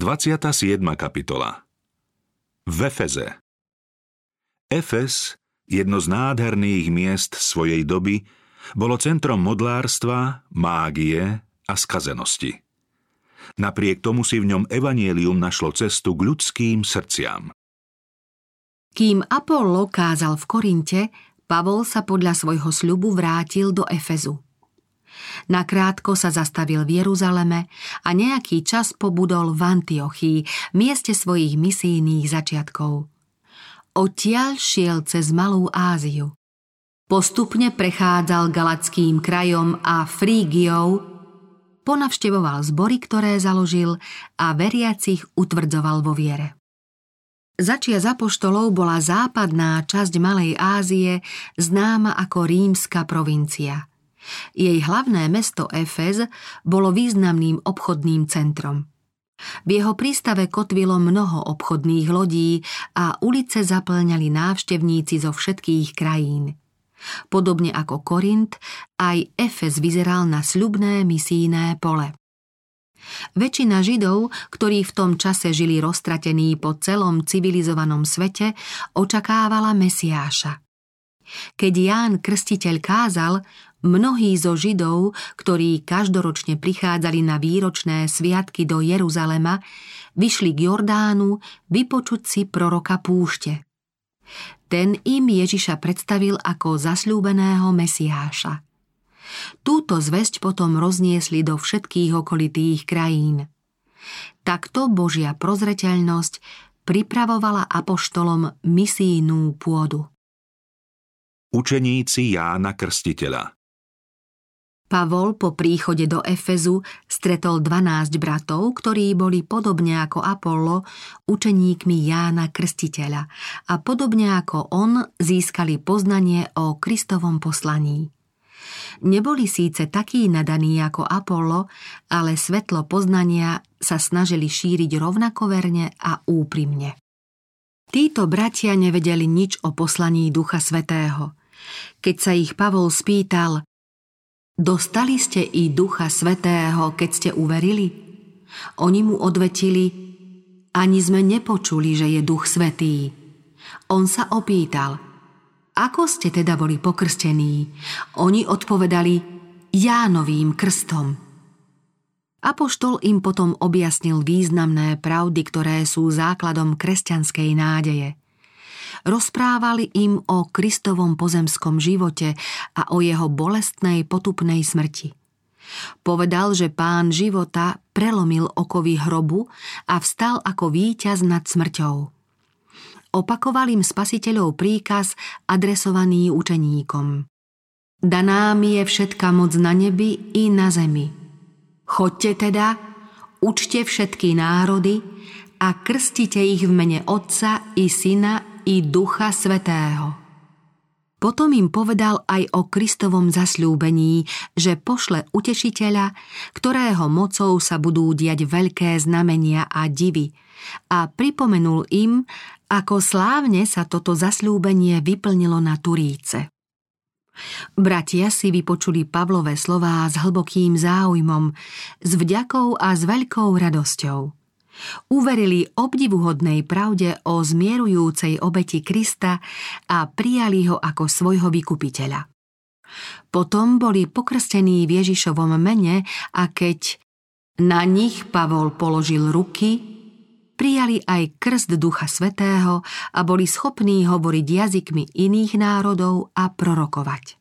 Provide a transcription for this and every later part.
27. kapitola V Efeze Efes, jedno z nádherných miest svojej doby, bolo centrom modlárstva, mágie a skazenosti. Napriek tomu si v ňom evanielium našlo cestu k ľudským srdciam. Kým Apollo kázal v Korinte, Pavol sa podľa svojho sľubu vrátil do Efezu. Nakrátko sa zastavil v Jeruzaleme a nejaký čas pobudol v Antiochii, mieste svojich misijných začiatkov. Odtiaľ šiel cez Malú Áziu. Postupne prechádzal Galackým krajom a Frígiou, ponavštevoval zbory, ktoré založil a veriacich utvrdzoval vo viere. Začia za poštolov bola západná časť Malej Ázie známa ako rímska provincia – jej hlavné mesto Efez bolo významným obchodným centrom. V jeho prístave kotvilo mnoho obchodných lodí a ulice zaplňali návštevníci zo všetkých krajín. Podobne ako Korint, aj Efez vyzeral na sľubné misijné pole. Väčšina Židov, ktorí v tom čase žili roztratení po celom civilizovanom svete, očakávala Mesiáša. Keď Ján Krstiteľ kázal, Mnohí zo Židov, ktorí každoročne prichádzali na výročné sviatky do Jeruzalema, vyšli k Jordánu vypočuť si proroka púšte. Ten im Ježiša predstavil ako zasľúbeného Mesiáša. Túto zväzť potom rozniesli do všetkých okolitých krajín. Takto Božia prozreteľnosť pripravovala apoštolom misijnú pôdu. Učeníci Jána Krstiteľa Pavol po príchode do Efezu stretol 12 bratov, ktorí boli podobne ako Apollo učeníkmi Jána Krstiteľa a podobne ako on získali poznanie o Kristovom poslaní. Neboli síce takí nadaní ako Apollo, ale svetlo poznania sa snažili šíriť rovnako verne a úprimne. Títo bratia nevedeli nič o poslaní Ducha Svetého. Keď sa ich Pavol spýtal, Dostali ste i Ducha Svetého, keď ste uverili? Oni mu odvetili, ani sme nepočuli, že je Duch Svetý. On sa opýtal, ako ste teda boli pokrstení? Oni odpovedali, Jánovým krstom. Apoštol im potom objasnil významné pravdy, ktoré sú základom kresťanskej nádeje. Rozprávali im o Kristovom pozemskom živote a o jeho bolestnej potupnej smrti. Povedal, že pán života prelomil okovy hrobu a vstal ako víťaz nad smrťou. Opakoval im spasiteľov príkaz adresovaný učeníkom. Daná mi je všetka moc na nebi i na zemi. Chodte teda, učte všetky národy a krstite ich v mene Otca i Syna i Ducha Svetého. Potom im povedal aj o Kristovom zasľúbení, že pošle utešiteľa, ktorého mocou sa budú diať veľké znamenia a divy a pripomenul im, ako slávne sa toto zasľúbenie vyplnilo na Turíce. Bratia si vypočuli Pavlové slová s hlbokým záujmom, s vďakou a s veľkou radosťou uverili obdivuhodnej pravde o zmierujúcej obeti Krista a prijali ho ako svojho vykupiteľa. Potom boli pokrstení v Ježišovom mene a keď na nich Pavol položil ruky, prijali aj krst Ducha Svetého a boli schopní hovoriť jazykmi iných národov a prorokovať.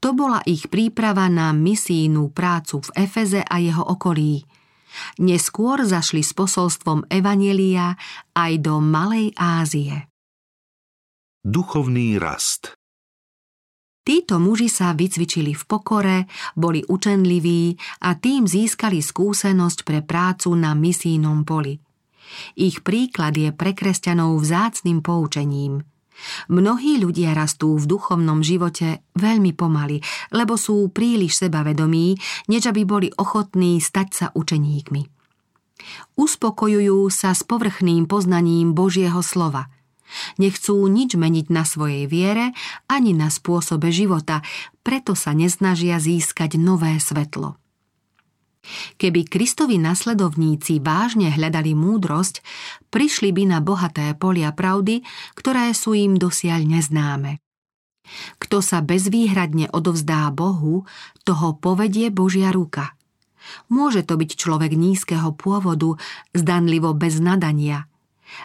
To bola ich príprava na misijnú prácu v Efeze a jeho okolí – Neskôr zašli s posolstvom Evanielia aj do Malej Ázie. Duchovný rast Títo muži sa vycvičili v pokore, boli učenliví a tým získali skúsenosť pre prácu na misijnom poli. Ich príklad je pre kresťanov vzácným poučením – Mnohí ľudia rastú v duchovnom živote veľmi pomaly, lebo sú príliš sebavedomí, než aby boli ochotní stať sa učeníkmi. Uspokojujú sa s povrchným poznaním Božieho slova. Nechcú nič meniť na svojej viere ani na spôsobe života, preto sa nesnažia získať nové svetlo. Keby Kristovi nasledovníci vážne hľadali múdrosť, prišli by na bohaté polia pravdy, ktoré sú im dosiaľ neznáme. Kto sa bezvýhradne odovzdá Bohu, toho povedie Božia ruka. Môže to byť človek nízkeho pôvodu, zdanlivo bez nadania.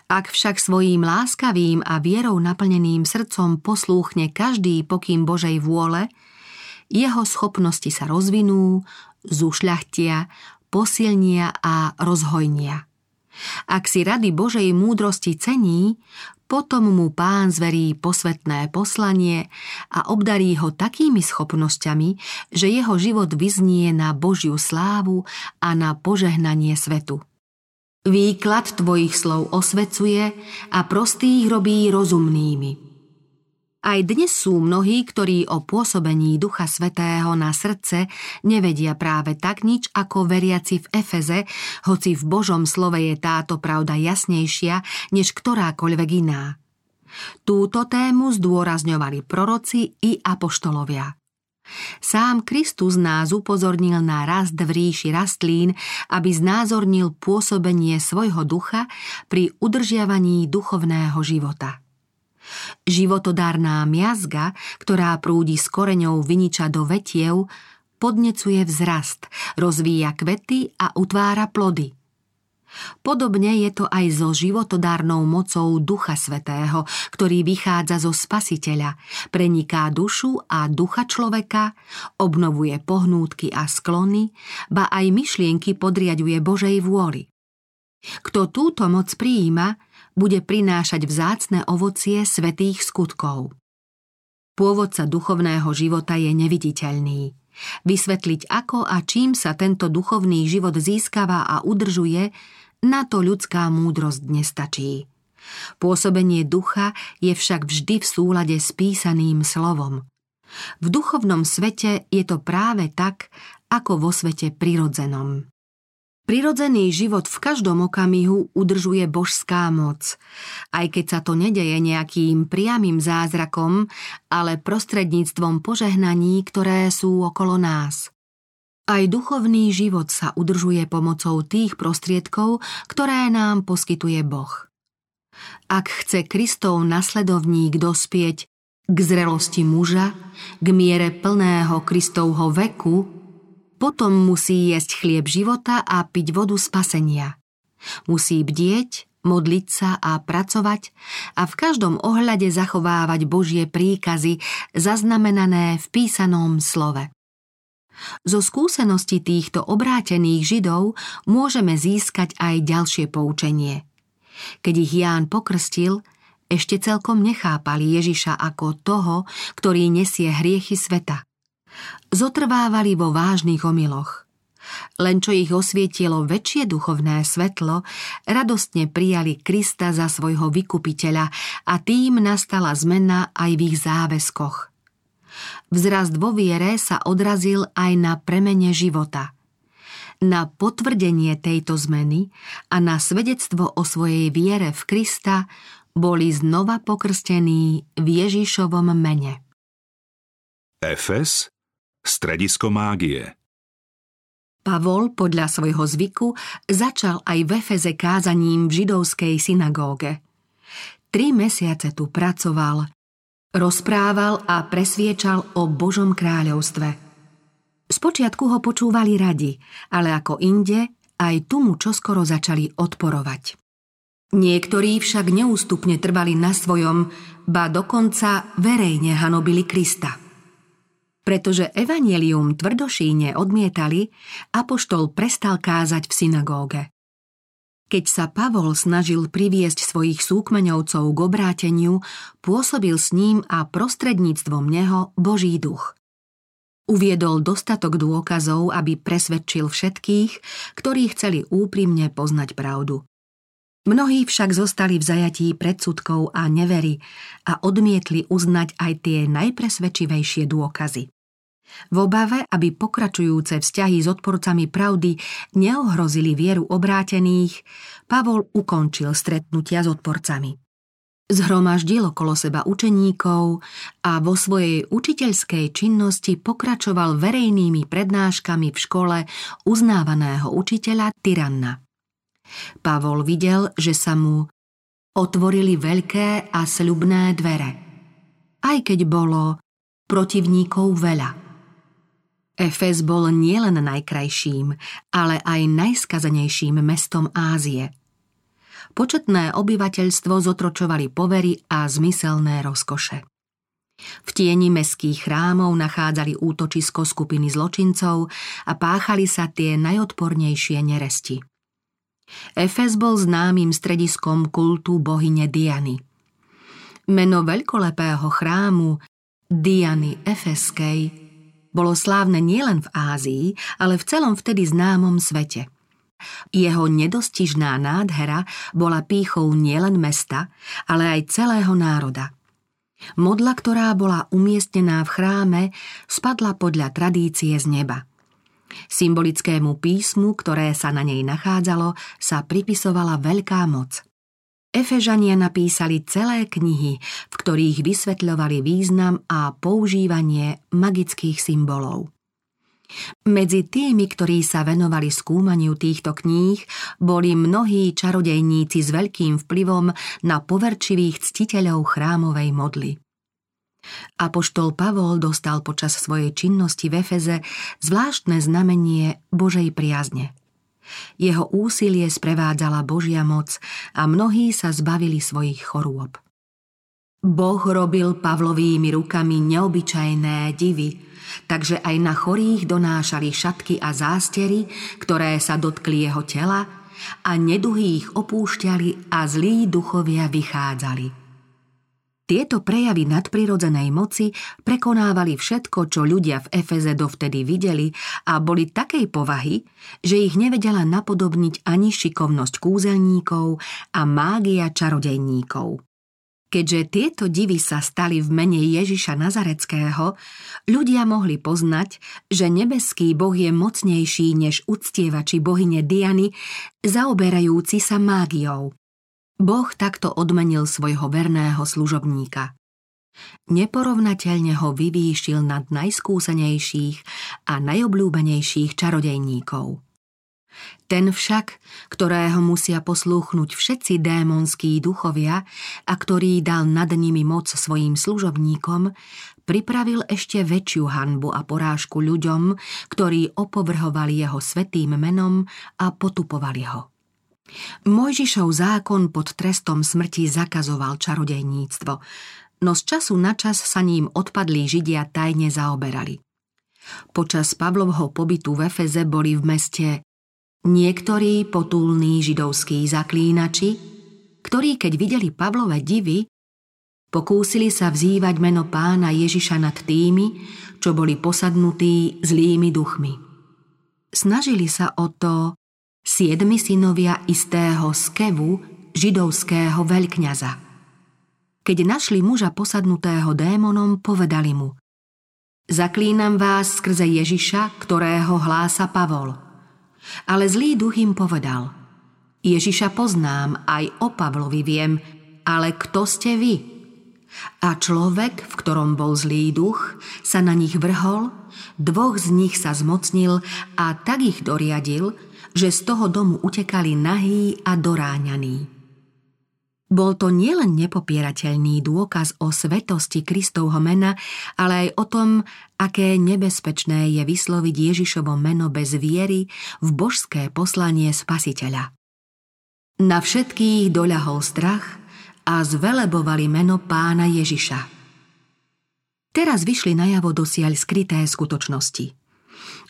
Ak však svojím láskavým a vierou naplneným srdcom poslúchne každý pokým Božej vôle, jeho schopnosti sa rozvinú, zušľachtia, posilnia a rozhojnia. Ak si rady Božej múdrosti cení, potom mu pán zverí posvetné poslanie a obdarí ho takými schopnosťami, že jeho život vyznie na Božiu slávu a na požehnanie svetu. Výklad tvojich slov osvecuje a prostých robí rozumnými. Aj dnes sú mnohí, ktorí o pôsobení Ducha Svetého na srdce nevedia práve tak nič ako veriaci v Efeze, hoci v Božom slove je táto pravda jasnejšia než ktorákoľvek iná. Túto tému zdôrazňovali proroci i apoštolovia. Sám Kristus nás upozornil na rast v ríši rastlín, aby znázornil pôsobenie svojho ducha pri udržiavaní duchovného života. Životodárná miazga, ktorá prúdi s koreňou vyniča do vetiev, podnecuje vzrast, rozvíja kvety a utvára plody. Podobne je to aj so životodárnou mocou Ducha Svetého, ktorý vychádza zo Spasiteľa, preniká dušu a ducha človeka, obnovuje pohnútky a sklony, ba aj myšlienky podriaduje Božej vôli. Kto túto moc prijíma, bude prinášať vzácne ovocie svetých skutkov. Pôvodca duchovného života je neviditeľný. Vysvetliť ako a čím sa tento duchovný život získava a udržuje, na to ľudská múdrosť nestačí. Pôsobenie ducha je však vždy v súlade s písaným slovom. V duchovnom svete je to práve tak, ako vo svete prirodzenom. Prirodzený život v každom okamihu udržuje božská moc, aj keď sa to nedeje nejakým priamým zázrakom, ale prostredníctvom požehnaní, ktoré sú okolo nás. Aj duchovný život sa udržuje pomocou tých prostriedkov, ktoré nám poskytuje Boh. Ak chce Kristov nasledovník dospieť k zrelosti muža, k miere plného Kristovho veku, potom musí jesť chlieb života a piť vodu spasenia. Musí bdieť, modliť sa a pracovať a v každom ohľade zachovávať Božie príkazy zaznamenané v písanom slove. Zo skúsenosti týchto obrátených Židov môžeme získať aj ďalšie poučenie. Keď ich Ján pokrstil, ešte celkom nechápali Ježiša ako toho, ktorý nesie hriechy sveta zotrvávali vo vážnych omyloch. Len čo ich osvietilo väčšie duchovné svetlo, radostne prijali Krista za svojho vykupiteľa a tým nastala zmena aj v ich záväzkoch. Vzrast vo viere sa odrazil aj na premene života. Na potvrdenie tejto zmeny a na svedectvo o svojej viere v Krista boli znova pokrstení v Ježišovom mene. Efes Stredisko mágie Pavol podľa svojho zvyku začal aj v Efeze kázaním v židovskej synagóge. Tri mesiace tu pracoval, rozprával a presviečal o Božom kráľovstve. Spočiatku ho počúvali radi, ale ako inde, aj tu mu čoskoro začali odporovať. Niektorí však neústupne trvali na svojom, ba dokonca verejne hanobili Krista – pretože evanielium tvrdošíne odmietali, apoštol prestal kázať v synagóge. Keď sa Pavol snažil priviesť svojich súkmeňovcov k obráteniu, pôsobil s ním a prostredníctvom neho Boží duch. Uviedol dostatok dôkazov, aby presvedčil všetkých, ktorí chceli úprimne poznať pravdu. Mnohí však zostali v zajatí predsudkov a nevery a odmietli uznať aj tie najpresvedčivejšie dôkazy. V obave, aby pokračujúce vzťahy s odporcami pravdy neohrozili vieru obrátených, Pavol ukončil stretnutia s odporcami. Zhromaždil okolo seba učeníkov a vo svojej učiteľskej činnosti pokračoval verejnými prednáškami v škole uznávaného učiteľa Tyranna. Pavol videl, že sa mu otvorili veľké a sľubné dvere, aj keď bolo protivníkov veľa. Efes bol nielen najkrajším, ale aj najskazanejším mestom Ázie – početné obyvateľstvo zotročovali povery a zmyselné rozkoše. V tieni meských chrámov nachádzali útočisko skupiny zločincov a páchali sa tie najodpornejšie neresti. Efes bol známym strediskom kultu bohyne Diany. Meno veľkolepého chrámu Diany Efeskej bolo slávne nielen v Ázii, ale v celom vtedy známom svete – jeho nedostižná nádhera bola pýchou nielen mesta, ale aj celého národa. Modla, ktorá bola umiestnená v chráme, spadla podľa tradície z neba. Symbolickému písmu, ktoré sa na nej nachádzalo, sa pripisovala veľká moc. Efežania napísali celé knihy, v ktorých vysvetľovali význam a používanie magických symbolov. Medzi tými, ktorí sa venovali skúmaniu týchto kníh, boli mnohí čarodejníci s veľkým vplyvom na poverčivých ctiteľov chrámovej modly. Apoštol Pavol dostal počas svojej činnosti v Efeze zvláštne znamenie Božej priazne. Jeho úsilie sprevádzala Božia moc a mnohí sa zbavili svojich chorôb. Boh robil Pavlovými rukami neobyčajné divy, takže aj na chorých donášali šatky a zástery, ktoré sa dotkli jeho tela a neduhých opúšťali a zlí duchovia vychádzali. Tieto prejavy nadprirodzenej moci prekonávali všetko, čo ľudia v Efeze dovtedy videli a boli takej povahy, že ich nevedela napodobniť ani šikovnosť kúzelníkov a mágia čarodejníkov. Keďže tieto divy sa stali v mene Ježiša Nazareckého, ľudia mohli poznať, že nebeský boh je mocnejší než uctievači bohyne Diany, zaoberajúci sa mágiou. Boh takto odmenil svojho verného služobníka. Neporovnateľne ho vyvýšil nad najskúsenejších a najobľúbenejších čarodejníkov. Ten však, ktorého musia poslúchnuť všetci démonskí duchovia a ktorý dal nad nimi moc svojim služobníkom, pripravil ešte väčšiu hanbu a porážku ľuďom, ktorí opovrhovali jeho svetým menom a potupovali ho. Mojžišov zákon pod trestom smrti zakazoval čarodejníctvo, no z času na čas sa ním odpadlí židia tajne zaoberali. Počas Pavlovho pobytu v Efeze boli v meste Niektorí potulní židovskí zaklínači, ktorí keď videli Pavlové divy, pokúsili sa vzývať meno pána Ježiša nad tými, čo boli posadnutí zlými duchmi. Snažili sa o to siedmi synovia istého Skevu, židovského veľkňaza. Keď našli muža posadnutého démonom, povedali mu Zaklínam vás skrze Ježiša, ktorého hlása Pavol – ale zlý duch im povedal, Ježiša poznám, aj o Pavlovi viem, ale kto ste vy? A človek, v ktorom bol zlý duch, sa na nich vrhol, dvoch z nich sa zmocnil a tak ich doriadil, že z toho domu utekali nahý a doráňaní. Bol to nielen nepopierateľný dôkaz o svetosti Kristovho mena, ale aj o tom, aké nebezpečné je vysloviť Ježišovo meno bez viery v božské poslanie Spasiteľa. Na všetkých doľahol strach a zvelebovali meno pána Ježiša. Teraz vyšli najavo dosiaľ skryté skutočnosti –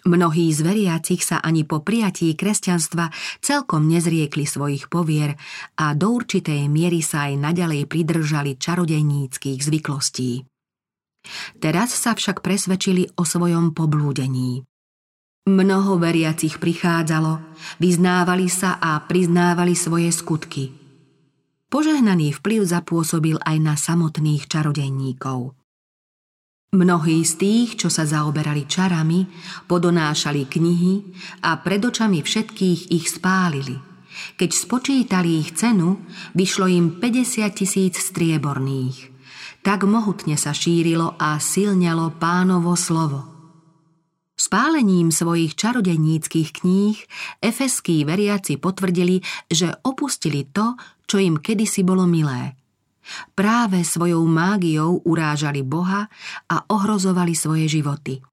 Mnohí z veriacich sa ani po prijatí kresťanstva celkom nezriekli svojich povier a do určitej miery sa aj naďalej pridržali čarodejníckých zvyklostí. Teraz sa však presvedčili o svojom poblúdení. Mnoho veriacich prichádzalo, vyznávali sa a priznávali svoje skutky. Požehnaný vplyv zapôsobil aj na samotných čarodejníkov – Mnohí z tých, čo sa zaoberali čarami, podonášali knihy a pred očami všetkých ich spálili Keď spočítali ich cenu, vyšlo im 50 tisíc strieborných. Tak mohutne sa šírilo a silňalo pánovo slovo. Spálením svojich čarodejníckých kníh efeskí veriaci potvrdili, že opustili to, čo im kedysi bolo milé. Práve svojou mágiou urážali Boha a ohrozovali svoje životy.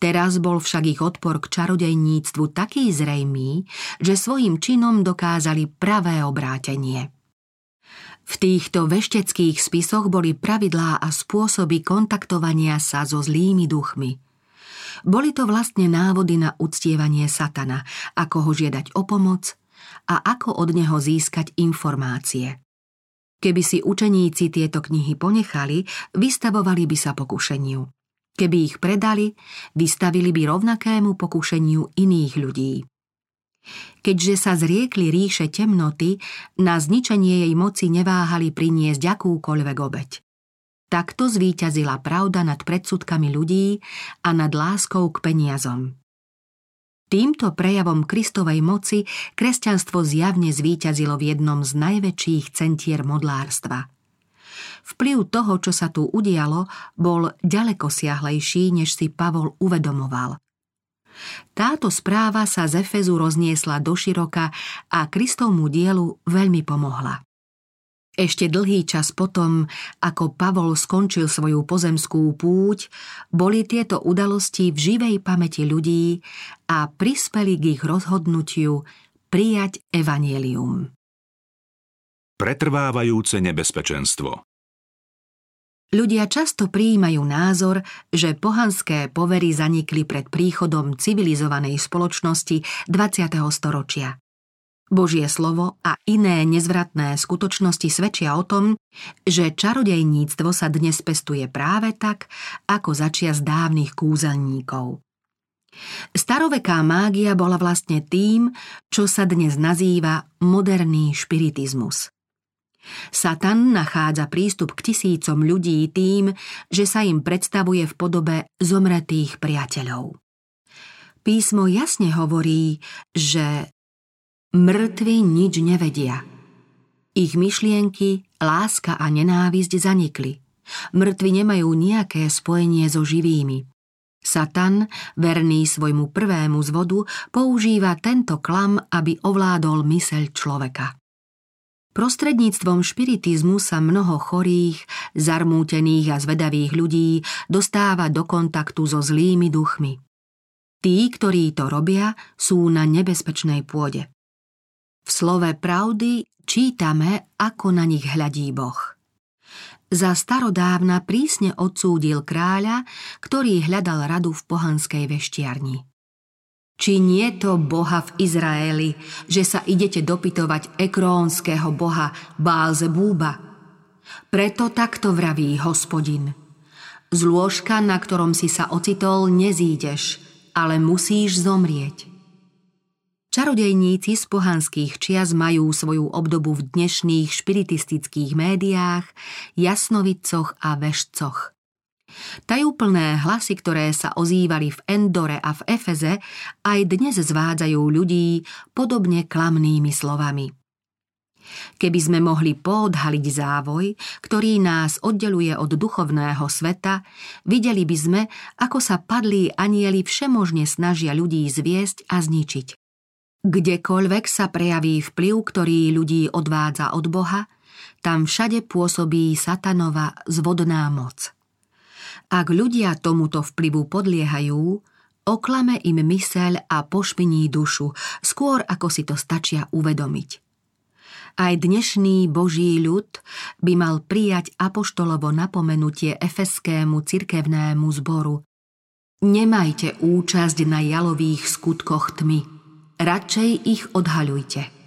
Teraz bol však ich odpor k čarodejníctvu taký zrejmý, že svojim činom dokázali pravé obrátenie. V týchto vešteckých spisoch boli pravidlá a spôsoby kontaktovania sa so zlými duchmi. Boli to vlastne návody na uctievanie satana, ako ho žiadať o pomoc a ako od neho získať informácie. Keby si učeníci tieto knihy ponechali, vystavovali by sa pokušeniu. Keby ich predali, vystavili by rovnakému pokušeniu iných ľudí. Keďže sa zriekli ríše temnoty, na zničenie jej moci neváhali priniesť akúkoľvek obeď. Takto zvíťazila pravda nad predsudkami ľudí a nad láskou k peniazom. Týmto prejavom Kristovej moci kresťanstvo zjavne zvíťazilo v jednom z najväčších centier modlárstva – Vplyv toho, čo sa tu udialo, bol ďaleko siahlejší, než si Pavol uvedomoval. Táto správa sa z Efezu rozniesla do široka a Kristovmu dielu veľmi pomohla. Ešte dlhý čas potom, ako Pavol skončil svoju pozemskú púť, boli tieto udalosti v živej pamäti ľudí a prispeli k ich rozhodnutiu prijať evanielium. Pretrvávajúce nebezpečenstvo Ľudia často prijímajú názor, že pohanské povery zanikli pred príchodom civilizovanej spoločnosti 20. storočia. Božie slovo a iné nezvratné skutočnosti svedčia o tom, že čarodejníctvo sa dnes pestuje práve tak, ako začia z dávnych kúzelníkov. Staroveká mágia bola vlastne tým, čo sa dnes nazýva moderný špiritizmus. Satan nachádza prístup k tisícom ľudí tým, že sa im predstavuje v podobe zomretých priateľov. Písmo jasne hovorí, že mŕtvi nič nevedia. Ich myšlienky, láska a nenávisť zanikli. Mŕtvi nemajú nejaké spojenie so živými. Satan, verný svojmu prvému zvodu, používa tento klam, aby ovládol myseľ človeka. Prostredníctvom špiritizmu sa mnoho chorých, zarmútených a zvedavých ľudí dostáva do kontaktu so zlými duchmi. Tí, ktorí to robia, sú na nebezpečnej pôde. V slove pravdy čítame, ako na nich hľadí Boh. Za starodávna prísne odsúdil kráľa, ktorý hľadal radu v pohanskej veštiarni. Či nie to Boha v Izraeli, že sa idete dopytovať ekrónskeho boha Búba? Preto takto vraví hospodin. Z lôžka, na ktorom si sa ocitol, nezídeš, ale musíš zomrieť. Čarodejníci z pohanských čias majú svoju obdobu v dnešných špiritistických médiách, jasnovidcoch a vešcoch. Tajúplné hlasy, ktoré sa ozývali v Endore a v Efeze, aj dnes zvádzajú ľudí podobne klamnými slovami. Keby sme mohli poodhaliť závoj, ktorý nás oddeluje od duchovného sveta, videli by sme, ako sa padlí anieli všemožne snažia ľudí zviesť a zničiť. Kdekoľvek sa prejaví vplyv, ktorý ľudí odvádza od Boha, tam všade pôsobí satanova zvodná moc. Ak ľudia tomuto vplyvu podliehajú, oklame im myseľ a pošpiní dušu, skôr ako si to stačia uvedomiť. Aj dnešný Boží ľud by mal prijať apoštolovo napomenutie efeskému cirkevnému zboru. Nemajte účasť na jalových skutkoch tmy, radšej ich odhaľujte.